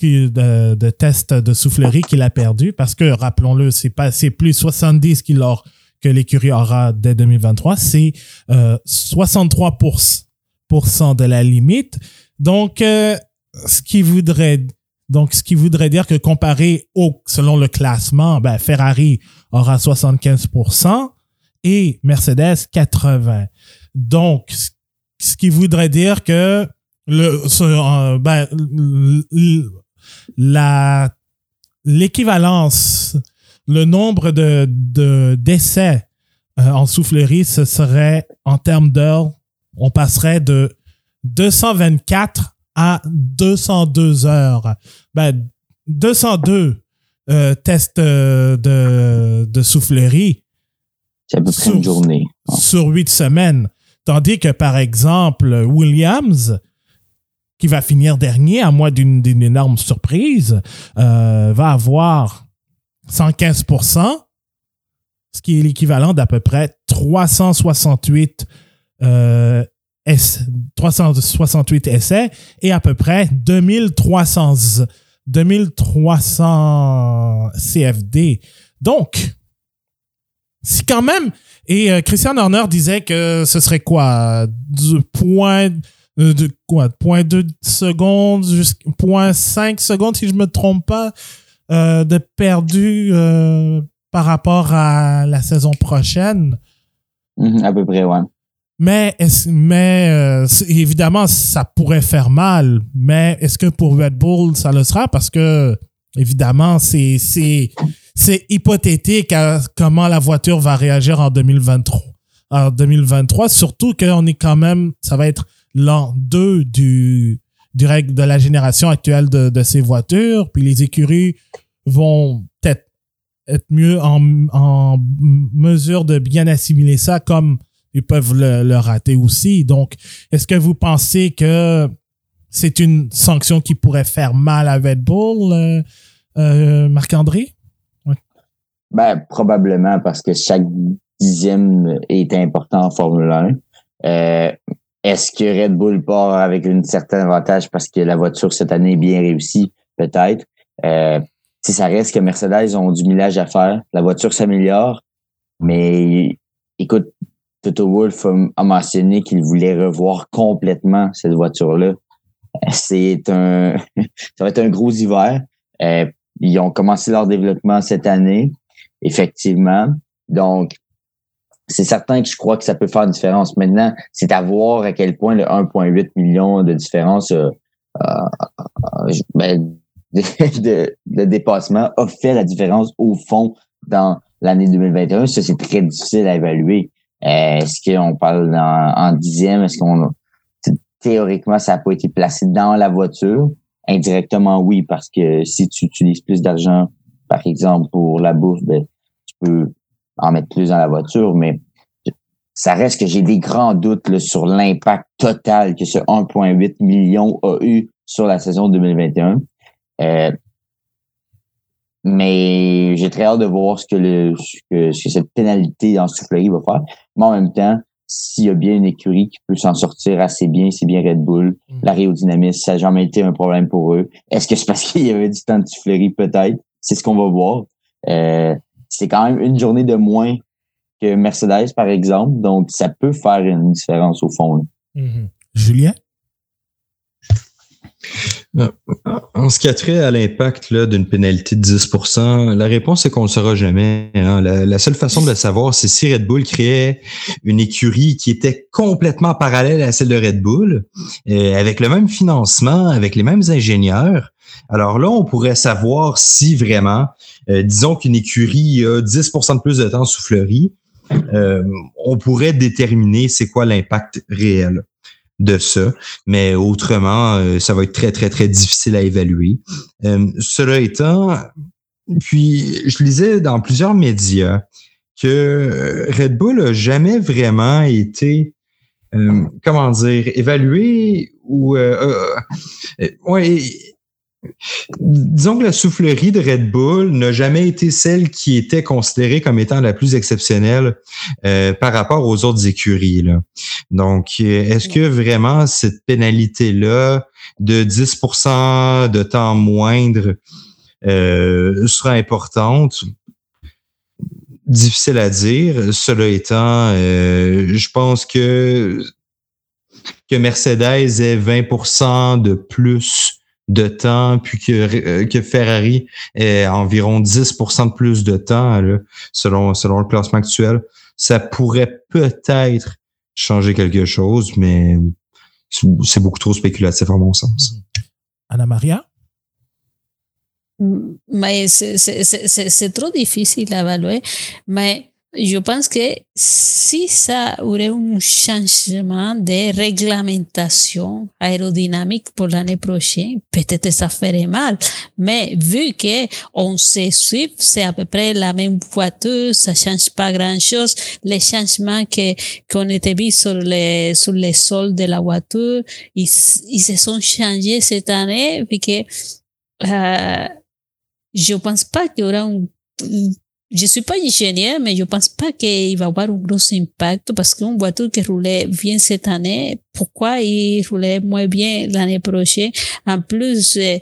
Speaker 1: de, de tests de soufflerie qu'il a perdu parce que, rappelons-le, c'est pas, c'est plus 70 qu'il aura, que l'écurie aura dès 2023, c'est euh, 63% de la limite. Donc, euh, ce qui voudrait donc, ce qui voudrait dire que comparé au, selon le classement, ben, Ferrari aura 75% et Mercedes 80. Donc, ce qui voudrait dire que le, euh, ben, la, l'équivalence, le nombre de, de d'essais euh, en soufflerie, ce serait en termes d'heures, on passerait de 224 à 202 heures. Ben, 202 euh, tests euh, de, de soufflerie.
Speaker 4: C'est à peu près une journée.
Speaker 1: Sur huit semaines. Tandis que, par exemple, Williams, qui va finir dernier, à moins d'une énorme surprise, euh, va avoir 115% ce qui est l'équivalent d'à peu près 368 euh, 368 essais et à peu près 2300, 2300 CFD. Donc, c'est quand même. Et euh, Christian Horner disait que ce serait quoi? Du point euh, de quoi? Point 2 secondes jusqu'à point 5 secondes, si je me trompe pas, euh, de perdu par rapport à la saison prochaine?
Speaker 4: Mm-hmm, à peu près, ouais.
Speaker 1: Mais, mais euh, évidemment, ça pourrait faire mal. Mais est-ce que pour Red Bull, ça le sera? Parce que, évidemment, c'est, c'est, hypothétique à comment la voiture va réagir en 2023. En 2023, surtout qu'on est quand même, ça va être l'an 2 du, du de la génération actuelle de, de ces voitures. Puis les écuries vont peut-être être mieux en, en mesure de bien assimiler ça comme ils peuvent le, rater aussi. Donc, est-ce que vous pensez que c'est une sanction qui pourrait faire mal à Red Bull, euh, euh, Marc-André?
Speaker 4: Ben, probablement parce que chaque dixième est important en Formule 1. Euh, est-ce que Red Bull part avec une certaine avantage parce que la voiture cette année est bien réussie? Peut-être. si ça reste que Mercedes ont du millage à faire, la voiture s'améliore, mais écoute, Toto Wolf a, mentionné qu'il voulait revoir complètement cette voiture-là. C'est un, ça va être un gros hiver. Euh, ils ont commencé leur développement cette année, effectivement. Donc, c'est certain que je crois que ça peut faire une différence. Maintenant, c'est à voir à quel point le 1,8 million de différence euh, euh, ben, de, de, dépassement a fait la différence au fond dans l'année 2021. Ça, c'est très difficile à évaluer. Euh, est-ce qu'on parle en, dixième? Est-ce qu'on théoriquement, ça n'a pas été placé dans la voiture? Indirectement, oui, parce que si tu utilises plus d'argent, par exemple, pour la bouffe, ben, tu peux en mettre plus dans la voiture, mais ça reste que j'ai des grands doutes sur l'impact total que ce 1,8 million a eu sur la saison 2021. Euh, mais j'ai très hâte de voir ce que, le, ce que, cette pénalité en soufflerie va faire. Mais en même temps, s'il y a bien une écurie qui peut s'en sortir assez bien, c'est bien Red Bull. Mm. L'aérodynamisme, ça n'a jamais été un problème pour eux. Est-ce que c'est parce qu'il y avait du temps de soufflerie? Peut-être. C'est ce qu'on va voir. Euh, c'est quand même une journée de moins que Mercedes, par exemple. Donc, ça peut faire une différence au fond.
Speaker 1: Mm-hmm. Julien?
Speaker 2: Euh, en ce qui a trait à l'impact d'une pénalité de 10% la réponse est qu'on ne le saura jamais. Hein. La, seule façon de le savoir, c'est si Red Bull créait une écurie qui était complètement parallèle à celle de Red Bull, euh, avec le même financement, avec les mêmes ingénieurs. Alors là, on pourrait savoir si vraiment, euh, disons qu'une écurie a 10% de plus de temps soufflerie, on pourrait déterminer c'est quoi l'impact réel de ça. Mais autrement, euh, ça va être très, très, très difficile à évaluer. Euh, cela étant, puis je lisais dans plusieurs médias que euh, Red Bull a jamais vraiment été, comment dire, évalué ou... ouais, Disons que la soufflerie de Red Bull n'a jamais été celle qui était considérée comme étant la plus exceptionnelle euh, par rapport aux autres écuries. Là. Donc, euh, est-ce que vraiment cette pénalité-là de 10% de temps moindre euh, sera importante? Difficile à dire. Cela étant, je pense que que Mercedes ait 20% de plus de temps, puis que, euh, que Ferrari ait environ 10% de plus de temps, là, selon, selon le classement actuel. Ça pourrait peut-être changer quelque chose, mais c'est beaucoup trop spéculatif à mon sens.
Speaker 1: Anna Maria?
Speaker 3: Mais c'est trop difficile à évaluer. Mais je pense que si ça aurait un changement de réglementation aérodynamique pour l'année prochaine, peut-être ça ferait mal. Mais vu que on sait suivre, c'est à peu près la même voiture, ça change pas grand chose. Les changements que, qu'on était vus sur les, sur les sols de la voiture, ils, ils se sont changés cette année, vu que, euh, je pense pas qu'il y aura un, je suis pas ingénieur, mais je pense pas qu'il va avoir un gros impact parce qu'une voiture qui roulait bien cette année, pourquoi il roulait moins bien l'année prochaine? En plus, euh,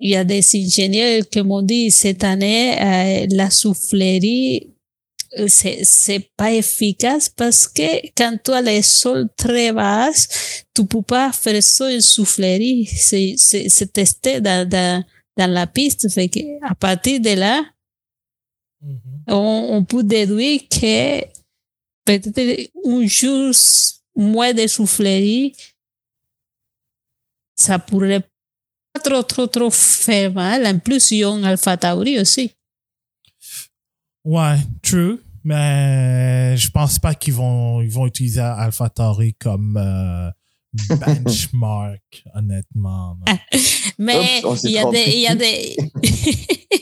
Speaker 3: il y a des ingénieurs qui m'ont dit cette année, euh, la soufflerie, euh, c'est, c'est pas efficace parce que quand tu as les sols très bas, tu peux pas faire ça en soufflerie. C'est, c'est, c'est testé dans, dans, dans la piste. Fait que à partir de là, on, on, peut déduire que peut-être un jour moins de soufflerie, ça pourrait pas trop, trop, trop faire mal. En plus, ils ont Alpha Tauri aussi.
Speaker 1: Ouais, true. Mais je pense pas qu'ils vont, ils vont utiliser Alpha Tauri comme euh, benchmark, honnêtement.
Speaker 3: mais il y a des,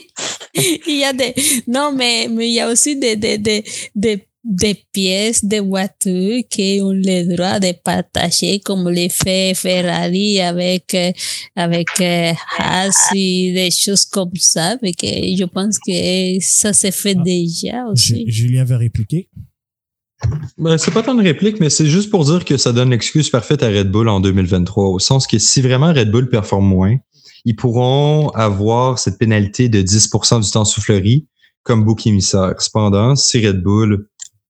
Speaker 3: il y a des, non, mais, mais il y a aussi des, des, des, des, des pièces de voitures qui ont le droit de partager comme les fait Ferrari avec, euh, avec euh, Haas et des choses comme ça. Mais que je pense que ça se fait ah. déjà aussi.
Speaker 1: Julien va répliquer.
Speaker 2: Ben, c'est pas tant de réplique, mais c'est juste pour dire que ça donne l'excuse parfaite à Red Bull en 2023, au sens que si vraiment Red Bull performe moins, ils pourront avoir cette pénalité de 10% du temps soufflerie comme bouc émissaire. Cependant, si Red Bull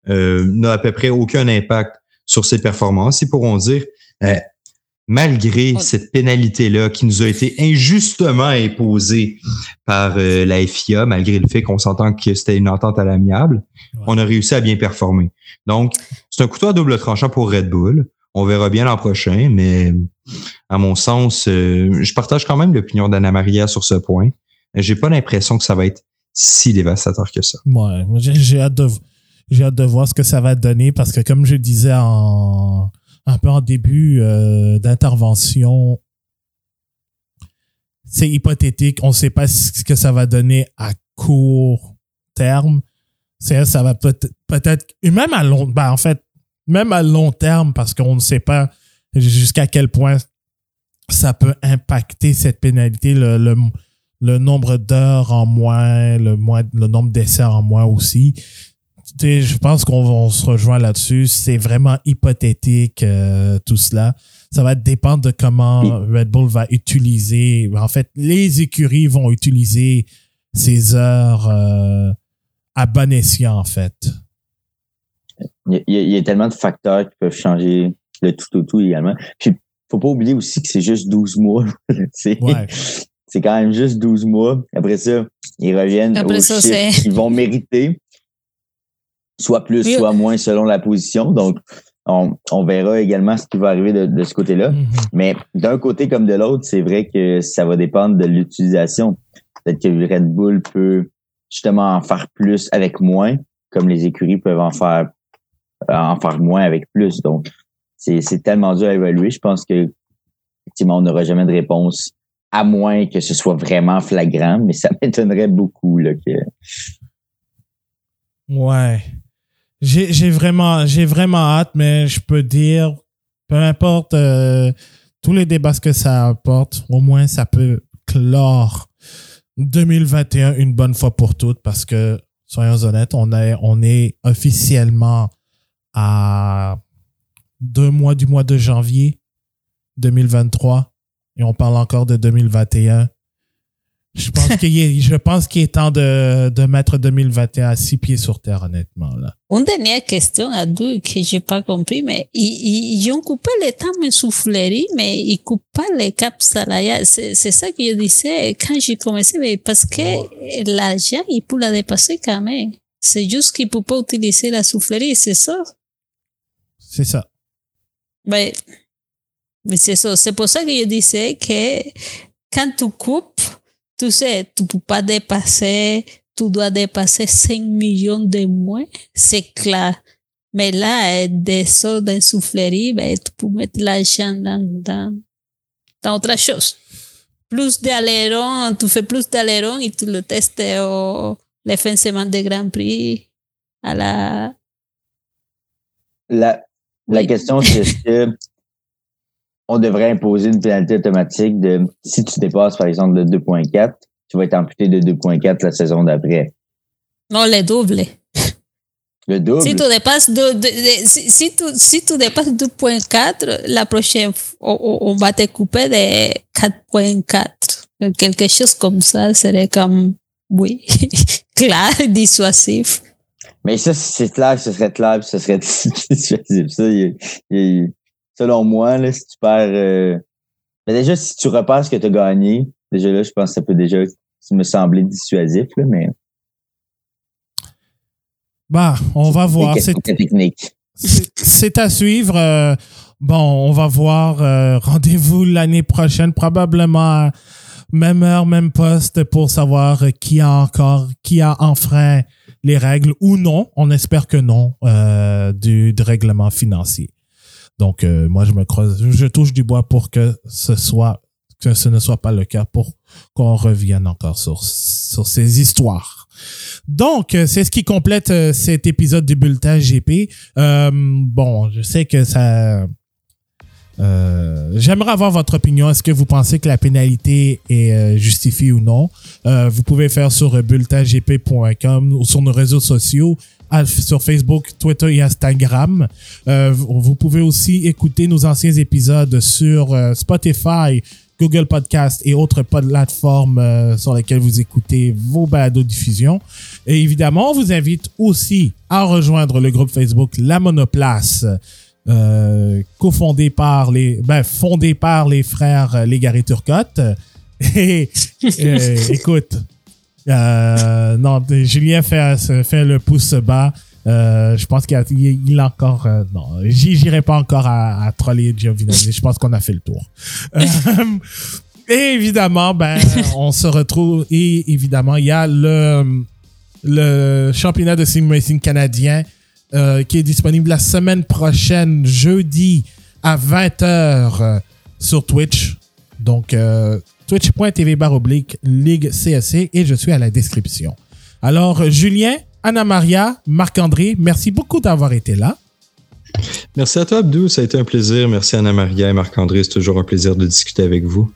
Speaker 2: euh, n'a à peu près aucun impact sur ses performances, ils pourront dire, euh, malgré cette pénalité-là qui nous a été injustement imposée par euh, la FIA, malgré le fait qu'on s'entend que c'était une entente à l'amiable, on a réussi à bien performer. Donc, c'est un couteau à double tranchant pour Red Bull. On verra bien l'an prochain, mais à mon sens, euh, je partage quand même l'opinion d'Anna Maria sur ce point. J'ai pas l'impression que ça va être si dévastateur que ça.
Speaker 1: Ouais, j'ai hâte de voir ce que ça va donner parce que comme je disais en un peu en début euh, d'intervention, c'est hypothétique. On ne sait pas ce que ça va donner à court terme. Ça va peut-être peut-être même à long ben en fait même à long terme parce qu'on ne sait pas jusqu'à quel point ça peut impacter cette pénalité, le, le, nombre d'heures en moins, le, moins, le nombre d'essais en moins aussi. je pense qu'on se rejoint là-dessus. C'est vraiment hypothétique, euh, tout cela. Ça va dépendre de comment Red Bull va utiliser. En fait, les écuries vont utiliser ces heures euh, à bon escient, en fait.
Speaker 4: Il y, a, il y, a, tellement de facteurs qui peuvent changer le tout au tout également. Puis, faut pas oublier aussi que c'est juste 12 mois. c'est ouais. quand même juste 12 mois. Après ça, ils reviennent Après ça, ils vont mériter soit plus, soit moins selon la position. Donc, on, on, verra également ce qui va arriver de, de ce côté-là. Mm-hmm. Mais d'un côté comme de l'autre, c'est vrai que ça va dépendre de l'utilisation. Peut-être que Red Bull peut justement en faire plus avec moins, comme les écuries peuvent en faire en faire moins avec plus. Donc, c'est tellement dur à évaluer. Je pense que effectivement, on n'aura jamais de réponse, à moins que ce soit vraiment flagrant, mais ça m'étonnerait beaucoup là, que.
Speaker 1: Ouais. J'ai vraiment, vraiment hâte, mais je peux dire, peu importe euh, tous les débats que ça apporte, au moins ça peut clore 2021 une bonne fois pour toutes parce que, soyons honnêtes, on on est officiellement à deux mois du mois de janvier 2023 et on parle encore de 2021. Je pense qu'il est, je pense qu'il est temps de, de mettre 2021 à six pieds sur terre, honnêtement, là.
Speaker 3: Une dernière question à deux que j'ai pas compris, mais ils, ils, ont coupé les temps de soufflerie, mais ils coupent pas les caps salariales. C'est, c'est ça que je disais quand j'ai commencé, mais parce que l'argent, il peut la dépasser quand même. C'est juste qu'il peut pas utiliser la soufflerie, c'est ça?
Speaker 1: C'est ça.
Speaker 3: Mais, mais c'est ça. C'est pour ça que je disais que quand tu coupes, tu sais, tu peux pas dépasser, tu dois dépasser 5 millions de moins, c'est clair. Mais là, des sauts d'insufflerie, ben, tu peux mettre l'argent dans, dans, dans autre chose. Plus d'ailerons, tu fais plus d'ailerons et tu le testes au les fins de semaine de Grand Prix à la.
Speaker 4: La, la
Speaker 3: Oui.
Speaker 4: question, c'est est-ce que on devrait imposer une pénalité automatique de si tu dépasses, par exemple, le 2.4, tu vas être amputé de 2.4 la saison d'après?
Speaker 3: Non, les doubles.
Speaker 4: Le double?
Speaker 3: Si tu dépasses de, de- de- si, si tu, si tu dépasses 2.4, la prochaine fois, on, on va te couper de 4.4. Quelque chose comme ça serait comme, oui, clair, dissuasif.
Speaker 4: Mais ça, si c'est clair, ce serait clair, puis ce serait dissuasif. Ça, il- il- selon moi, là, si tu perds. euh, Mais déjà, si tu repasses ce que tu as gagné, déjà là, je pense que ça peut déjà me sembler dissuasif, là, mais.
Speaker 1: Bah, on va voir.
Speaker 4: Technique.
Speaker 1: C'est à suivre. Euh, bon, on va voir. euh, Rendez-vous l'année prochaine, probablement même heure, même poste pour savoir qui a encore, qui a enfreint les règles ou non. On espère que non euh, du, du règlement financier. Donc, euh, moi, je me croise, je touche du bois pour que ce soit, que ce ne soit pas le cas, pour qu'on revienne encore sur, sur ces histoires. Donc, euh, c'est ce qui complète euh, cet épisode du bulletin GP. Euh, bon, je sais que ça. Euh, J'aimerais avoir votre opinion. Est-ce que vous pensez que la pénalité est euh, justifiée ou non? Euh, vous pouvez faire sur euh, bulletingp.com ou sur nos réseaux sociaux, sur Facebook, Twitter et Instagram. Vous pouvez aussi écouter nos anciens épisodes sur Spotify, Google Podcast et autres plateformes sur lesquelles vous écoutez vos balados-diffusions. Et évidemment, on vous invite aussi à rejoindre le groupe Facebook La Monoplace, euh, cofondé par les, ben, fondé par les frères Légaré Turcotte. Et euh, écoute, euh, non, Julien fait, fait le pouce bas. Euh, je pense qu'il a, il, a encore. euh, non, j'irai pas encore à, à troller Giovinazzi. Je pense qu'on a fait le tour. Euh, et évidemment, ben, on se retrouve. Et évidemment, il y a le, le championnat de sim racing canadien euh, qui est disponible la semaine prochaine, jeudi à 20h sur Twitch. Donc, euh, twitch.tv barre oblique Ligue CSC et je suis à la description. Alors, euh, Julien, Anna-Maria, Marc-André, merci beaucoup d'avoir été là.
Speaker 2: Merci à toi, Abdou. Ça a été un plaisir. Merci Anna-Maria et Marc-André. C'est toujours un plaisir de discuter avec vous.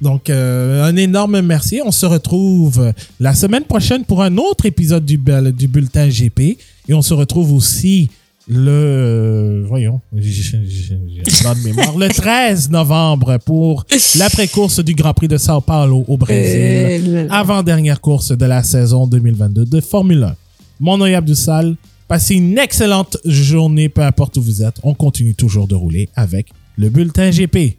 Speaker 1: Donc, euh, un énorme merci. On se retrouve la semaine prochaine pour un autre épisode du, bulletin GP. Et on se retrouve aussi le, voyons, j'ai un de mémoire, le 13 novembre pour l'après-course du Grand Prix de Sao Paulo au Brésil. Avant-dernière course de la saison 2022 de Formule 1. Mon nom est Abdou Sall. Passez une excellente journée, peu importe où vous êtes. On continue toujours de rouler avec le bulletin GP.